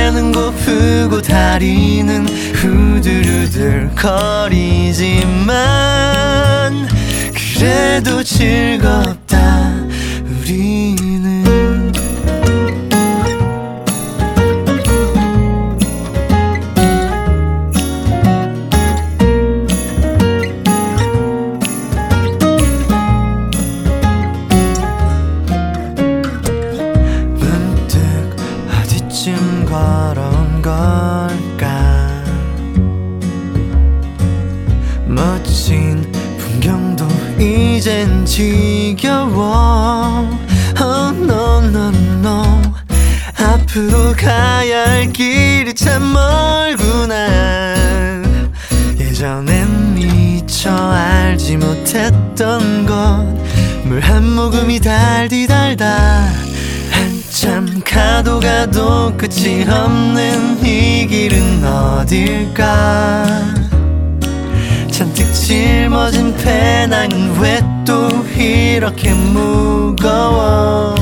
배는 고프고 다리는 후들후들 거리지만 그래도 즐겁다. 우리 지겨워. Oh no no no. 앞으로 가야 할 길이 참 멀구나. 예전엔 미처 알지 못했던 것. 물 한 모금이 달디 달다. 한참 가도 가도 끝이 없는 이 길은 어딜까? 잔뜩 짊어진 배낭은 왜또 이렇게 무거워.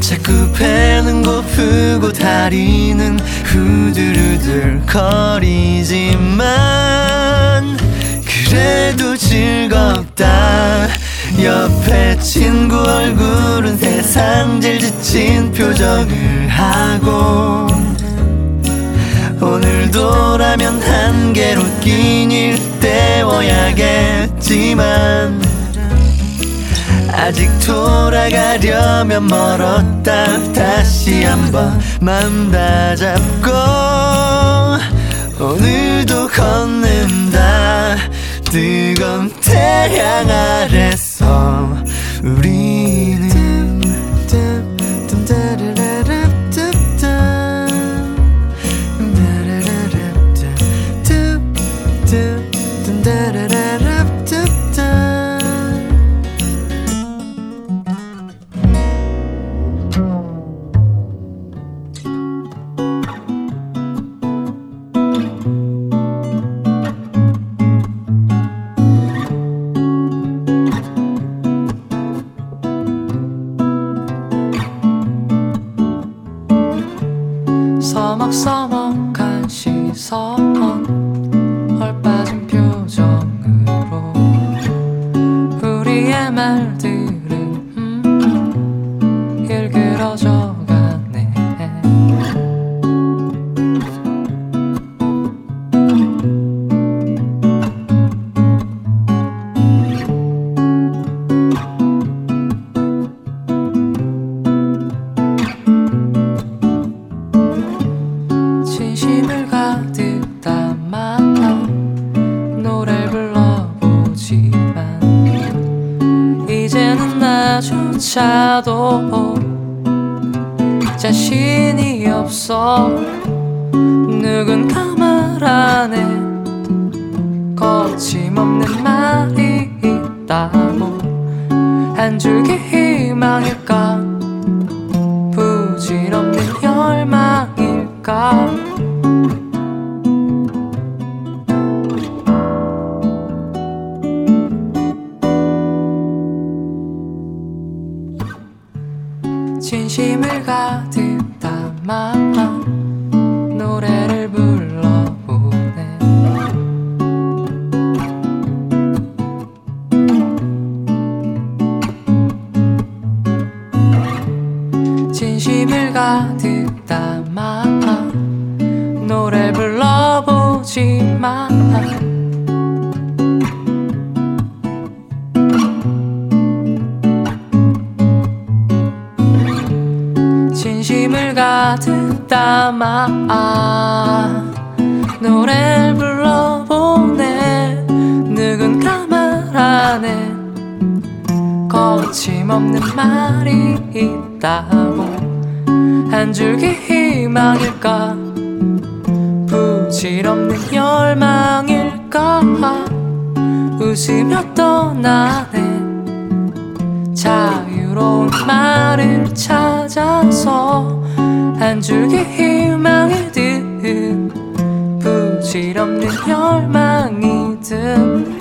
자꾸 배는 고프고 다리는 후들후들 거리지만 그래도 즐겁다. 옆에 친구 얼굴은 세상 제일 지친 표정을 하고 오늘도라면 한계로 끼니를 때워야겠지만 아직 돌아가려면 멀었다. 다시 한번 맘 다잡고 오늘도 걷는다. 뜨거운 태양 아래서 우리는 어침없는 말이 있다고. 한 줄기 희망일까? 부질없는 열망일까? 웃으며 떠나네. 자유로운 말을 찾아서 한 줄기 희망이든 부질없는 열망이든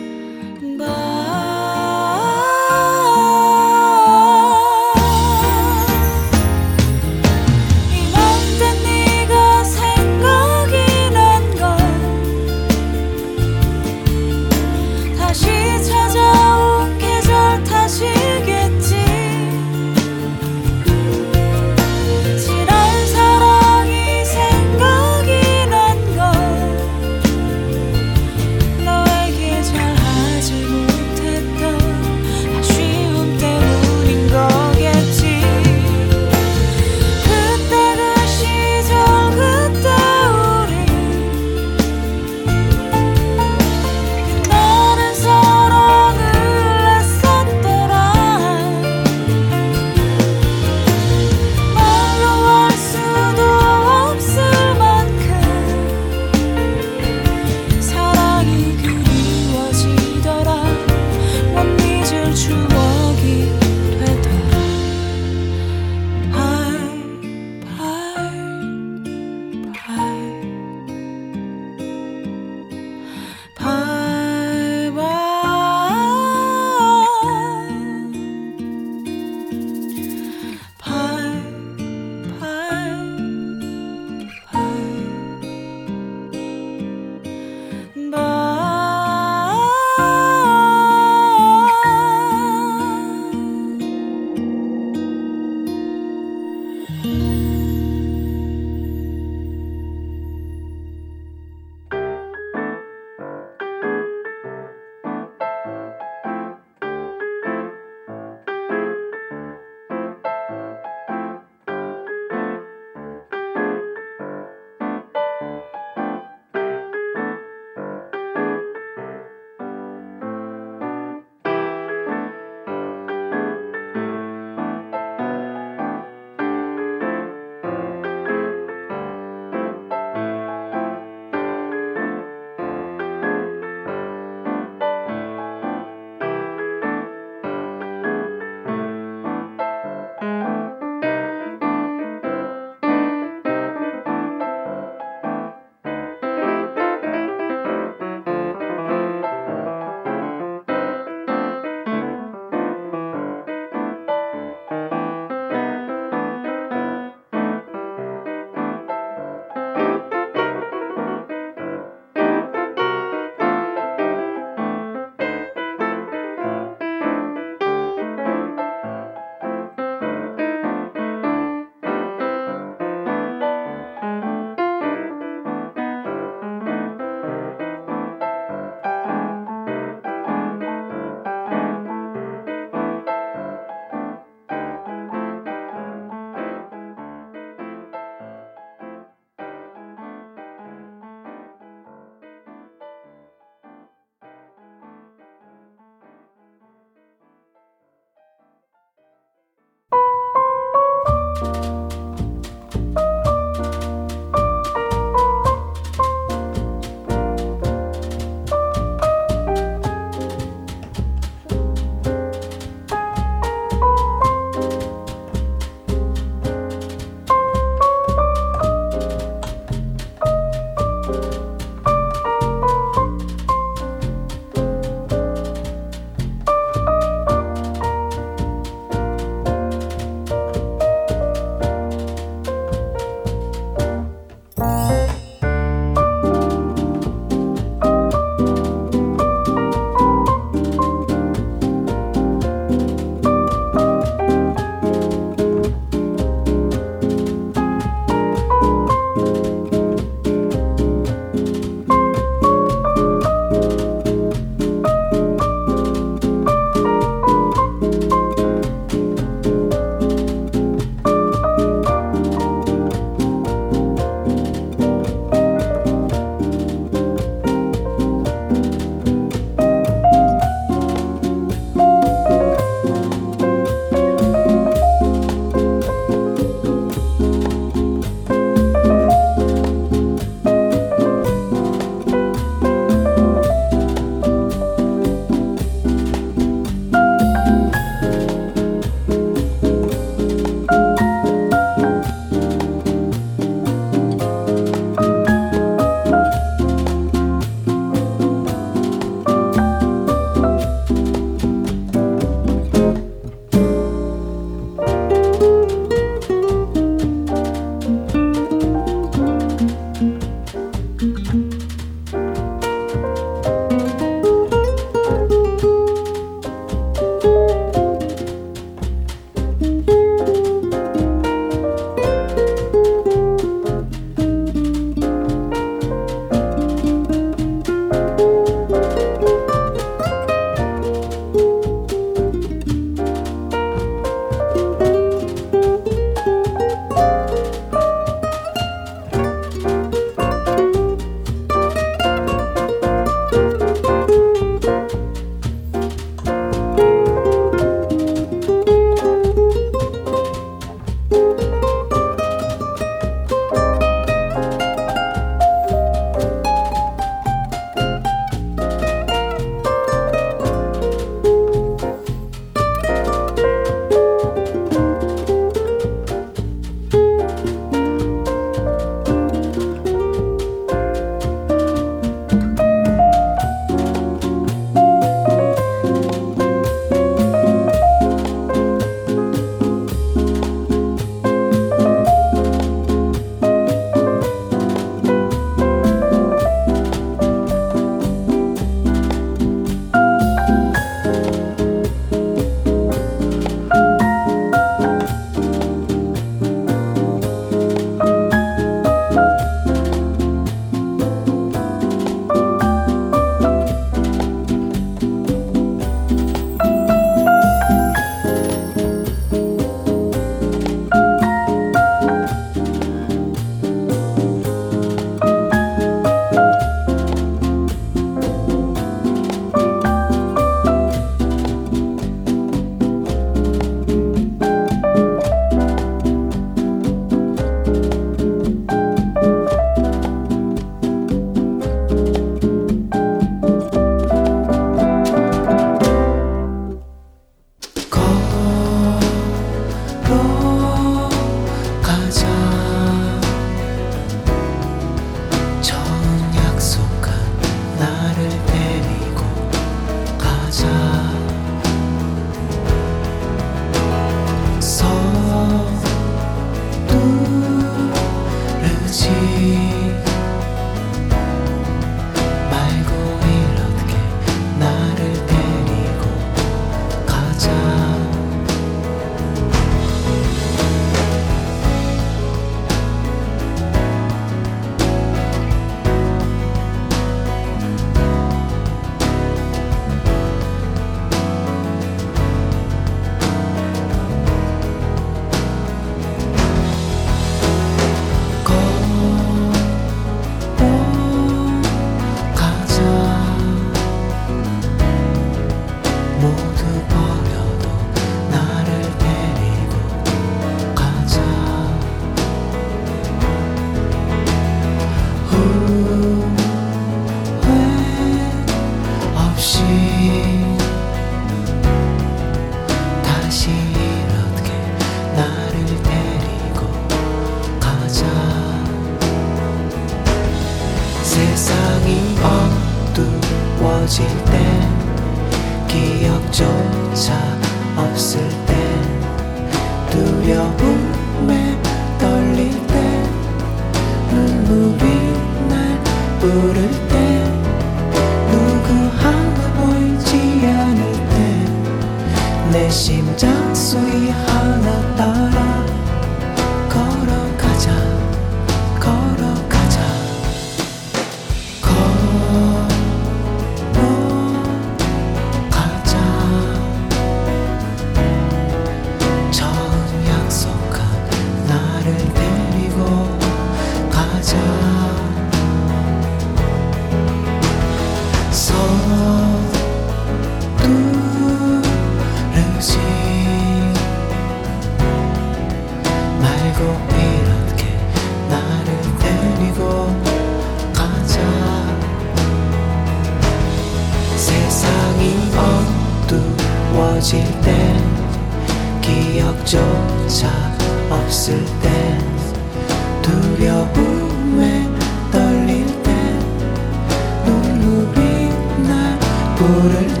부를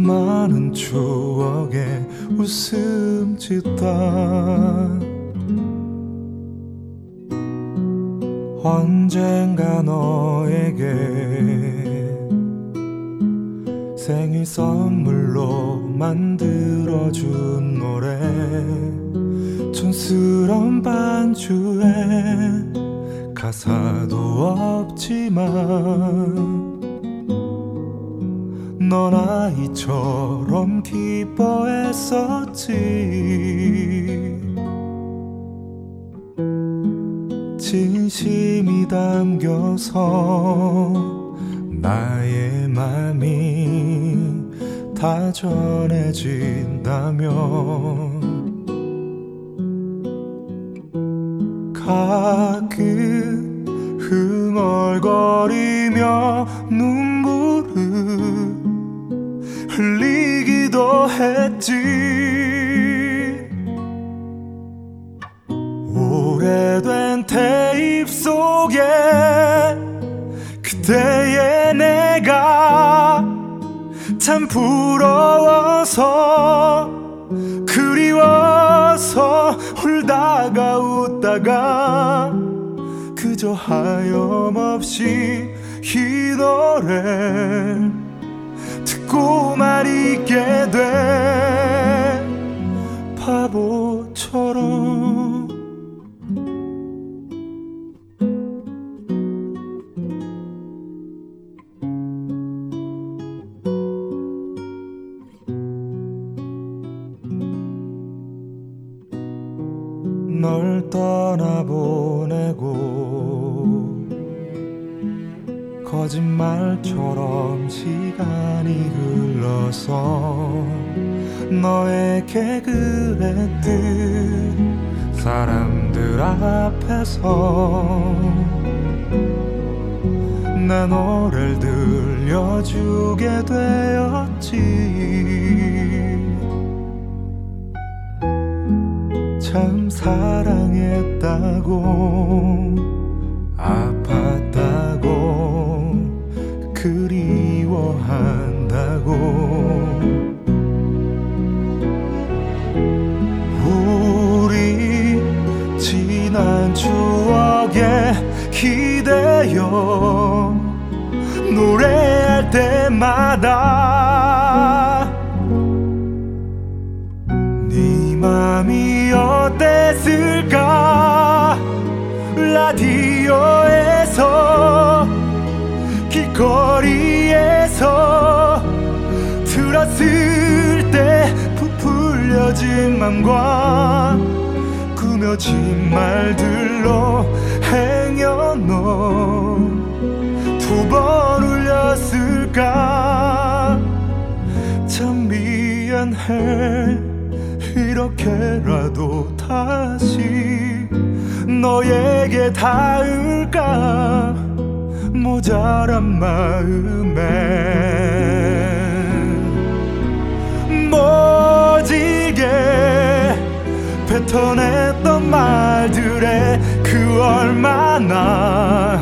수많은 추억에 웃음 짓다. 언젠가 너에게 생일 선물로 만들어준 노래 촌스러운 반주에 가사도 없지만 넌 아이처럼 기뻐했었지. 진심이 담겨서 나의 맘이 다 전해진다면 가끔 흥얼거리며 눈물을 흘리기도 했지. 오래된 테잎 속에 그때의 내가 참 부러워서 그리워서 울다가 웃다가 그저 하염없이 이 노래 듣고만 있게 돼. 바보처럼 거짓말처럼 시간이 흘러서 너에게 그랬듯 사람들 앞에서 내 노래를 들려주게 되었지. 참 사랑했다고 아팠다고 그리워한다고. 우리 지난 추억에 기대어 노래할 때마다 맘과 꾸며진 말들로 행여놓 두번 울렸을까? 참 미안해. 이렇게라도 다시 너에게 닿을까? 모자란 마음에. 모 지게 뱉어냈던 말들에 그 얼마나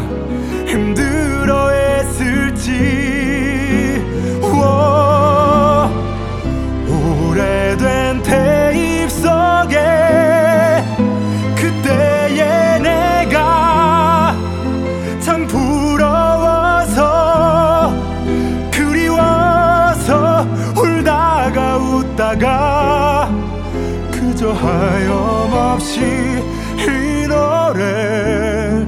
힘들어 했을지. 워, 오래된 테이프 속에 그때의 내가 참 부러워서 그리워서 울다가 웃다가 하염없이 이 노래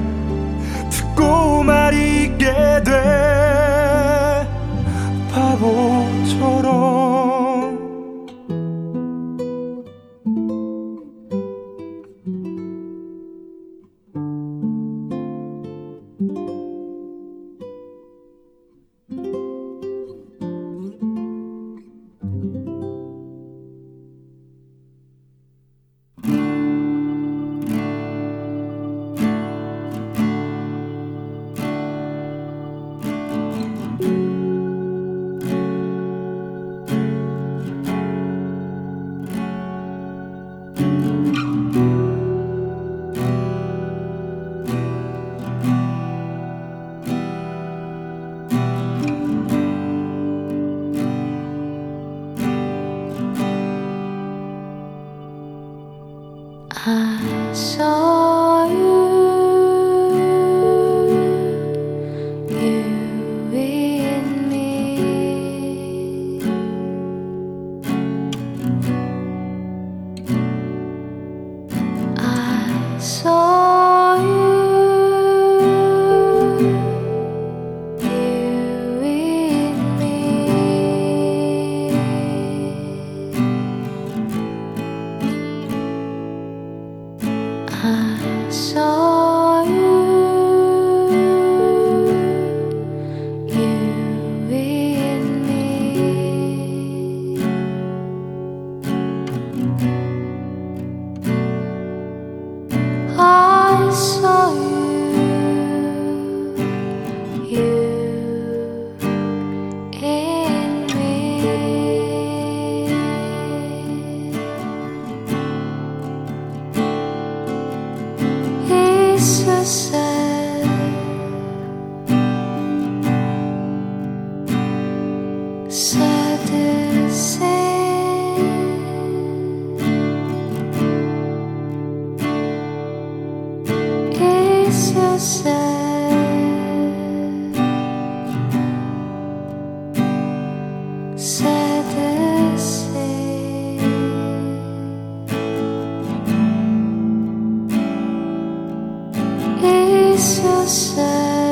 듣고만 있게 돼 so sad.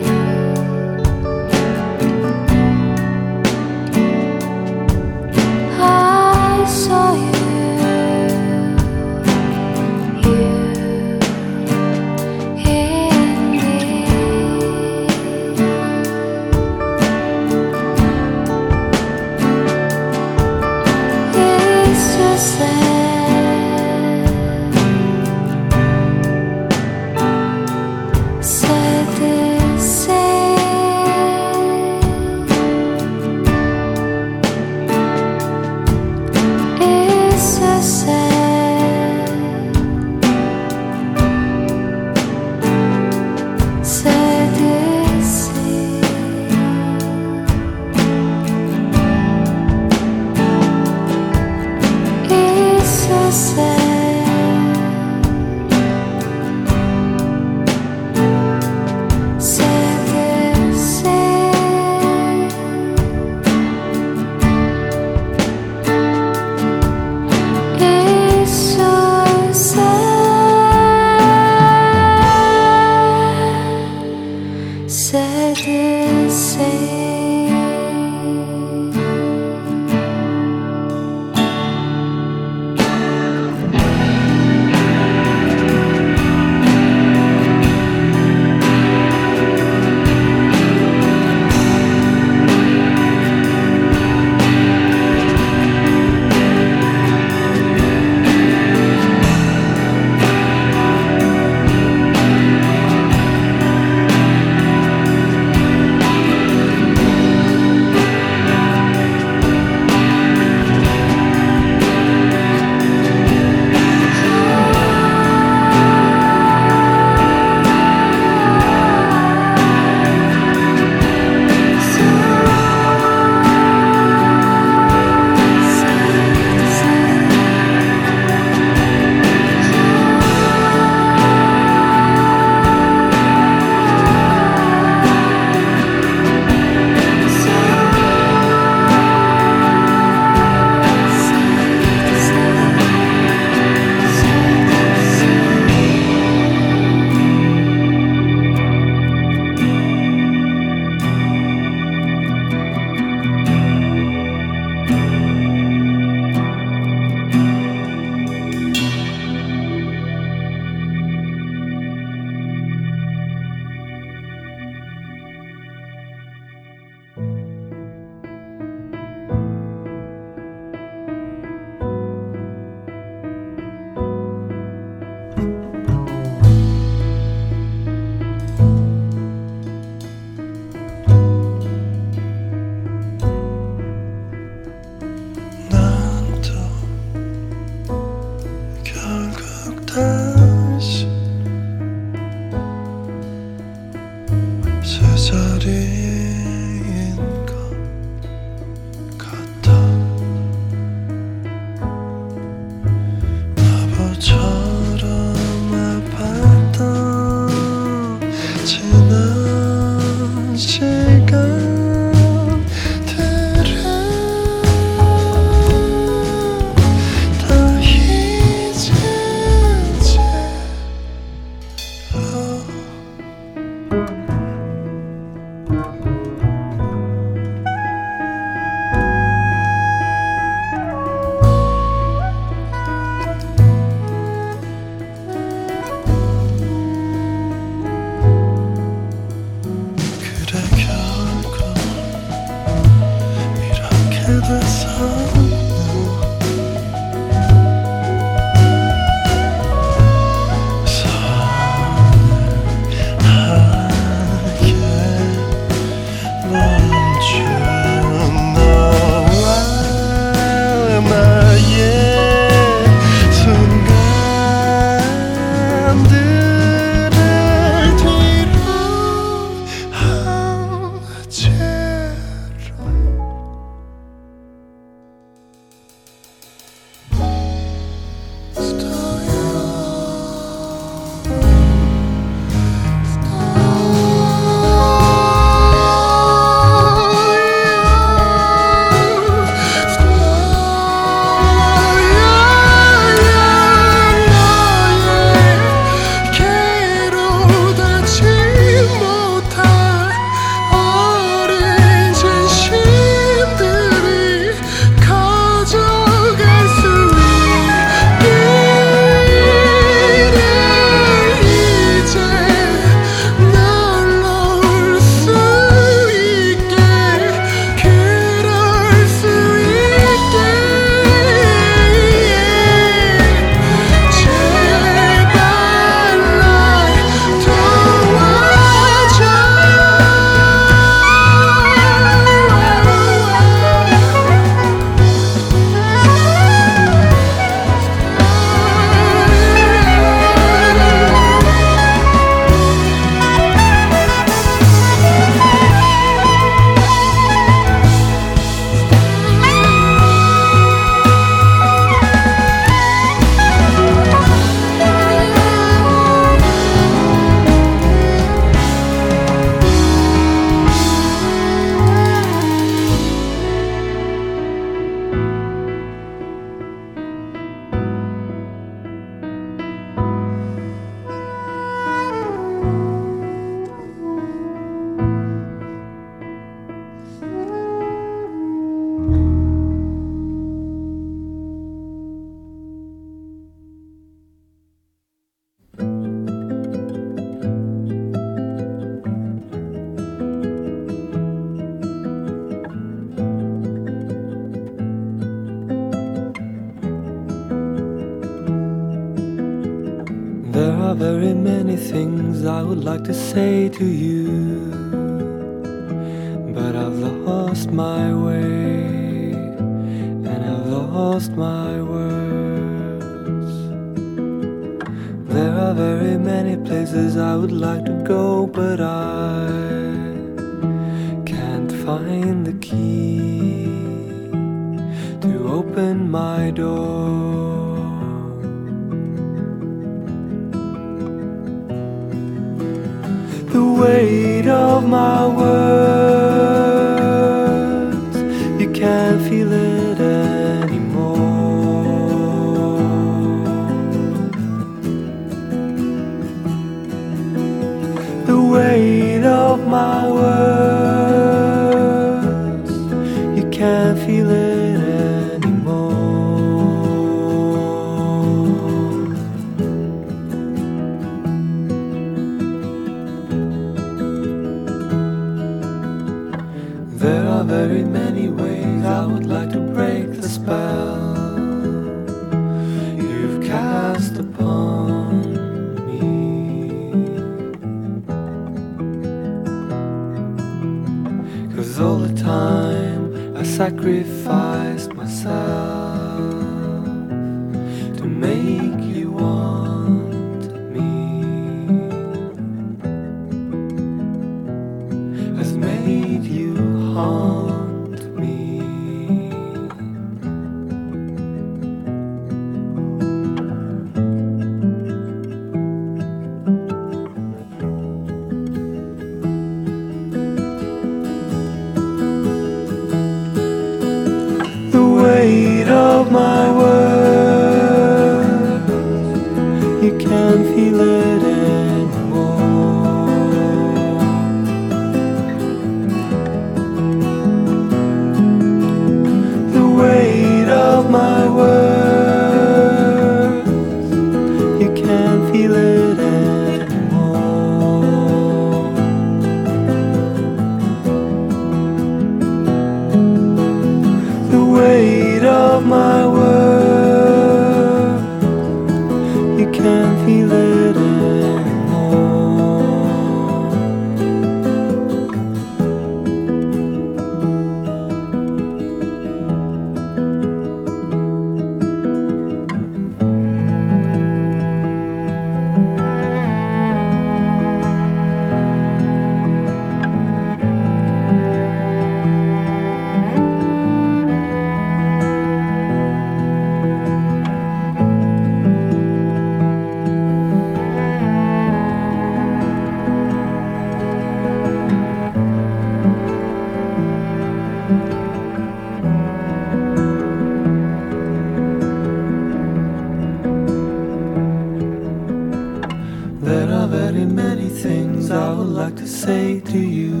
to you.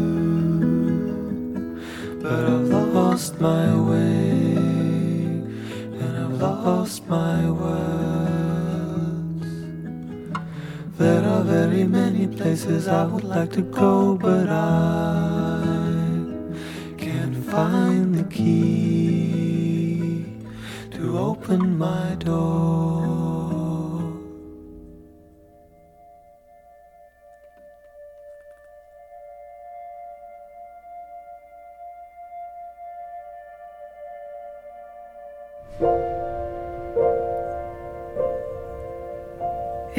But I've lost my way, and I've lost my words. There are very many places I would like to go.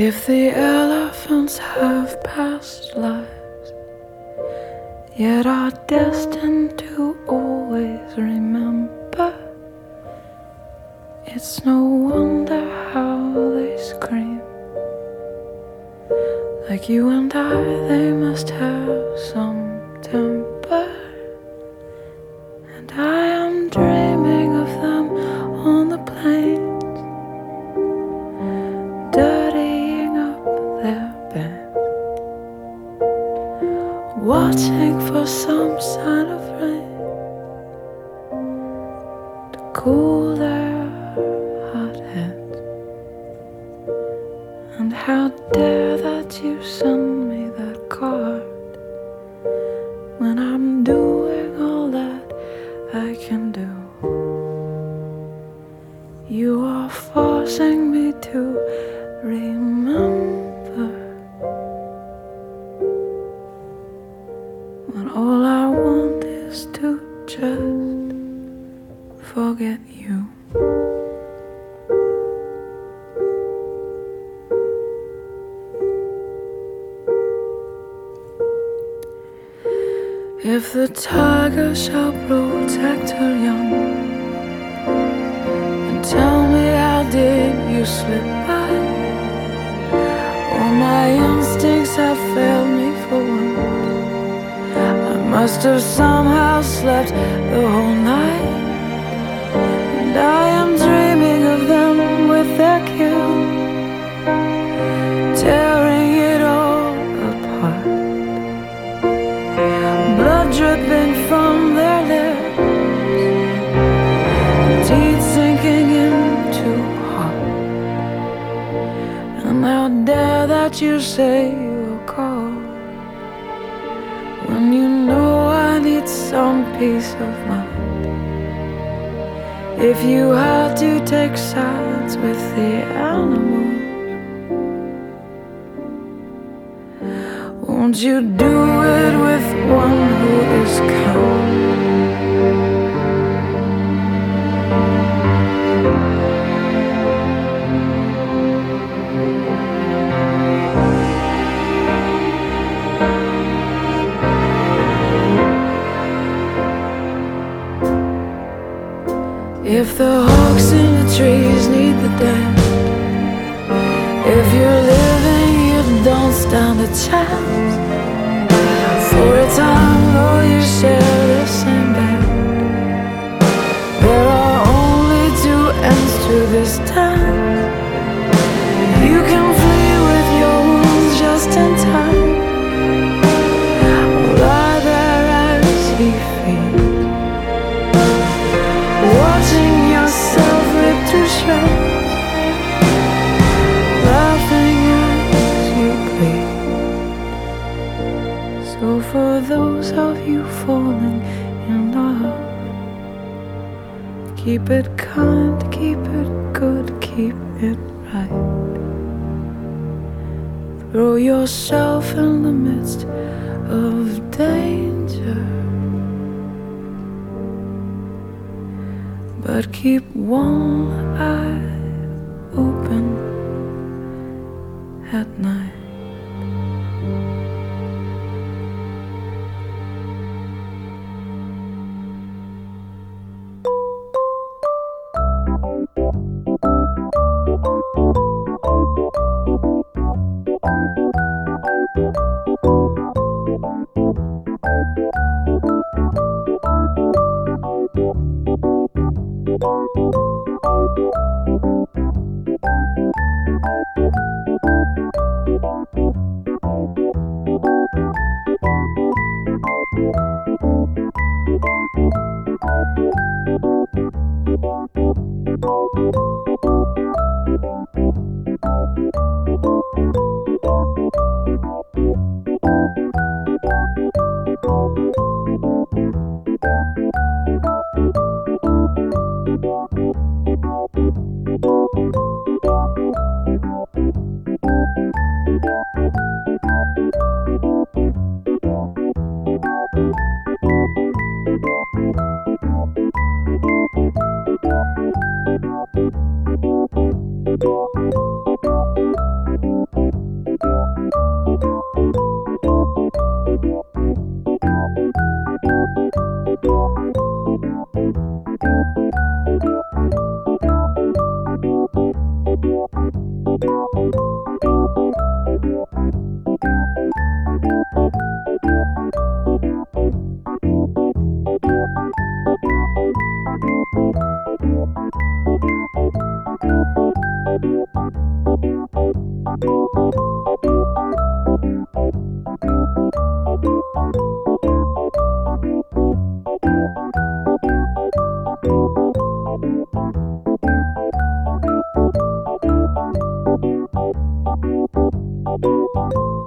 If the elephants have past lives, yet are destined to always remember, it's no wonder how they scream. Like you and I, they must have some temper, and I am dreaming. watching for some sign of rain. To cool If the tiger shall protect her young, and tell me how did you slip by? All my instincts have failed me for once. I must have somehow slept the whole night, that you say you'll call when you know I need some peace of mind. If you had to take sides with the animals. Won't you do it with one who is kind? If the hawks in the trees need the dance if you're living, you don't stand a chance. For a time, all you share keep it kind, keep it good, keep it right. Throw yourself in the midst of danger. But keep one eye open at night. Música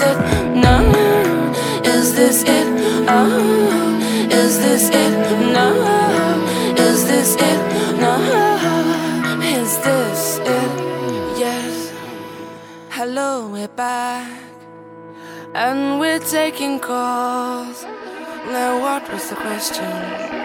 this it? No. Is this it? Oh. Is this it? No. Is this it? No. Is this it? Yes. Hello, we're back. And we're taking calls. Now, what was the question?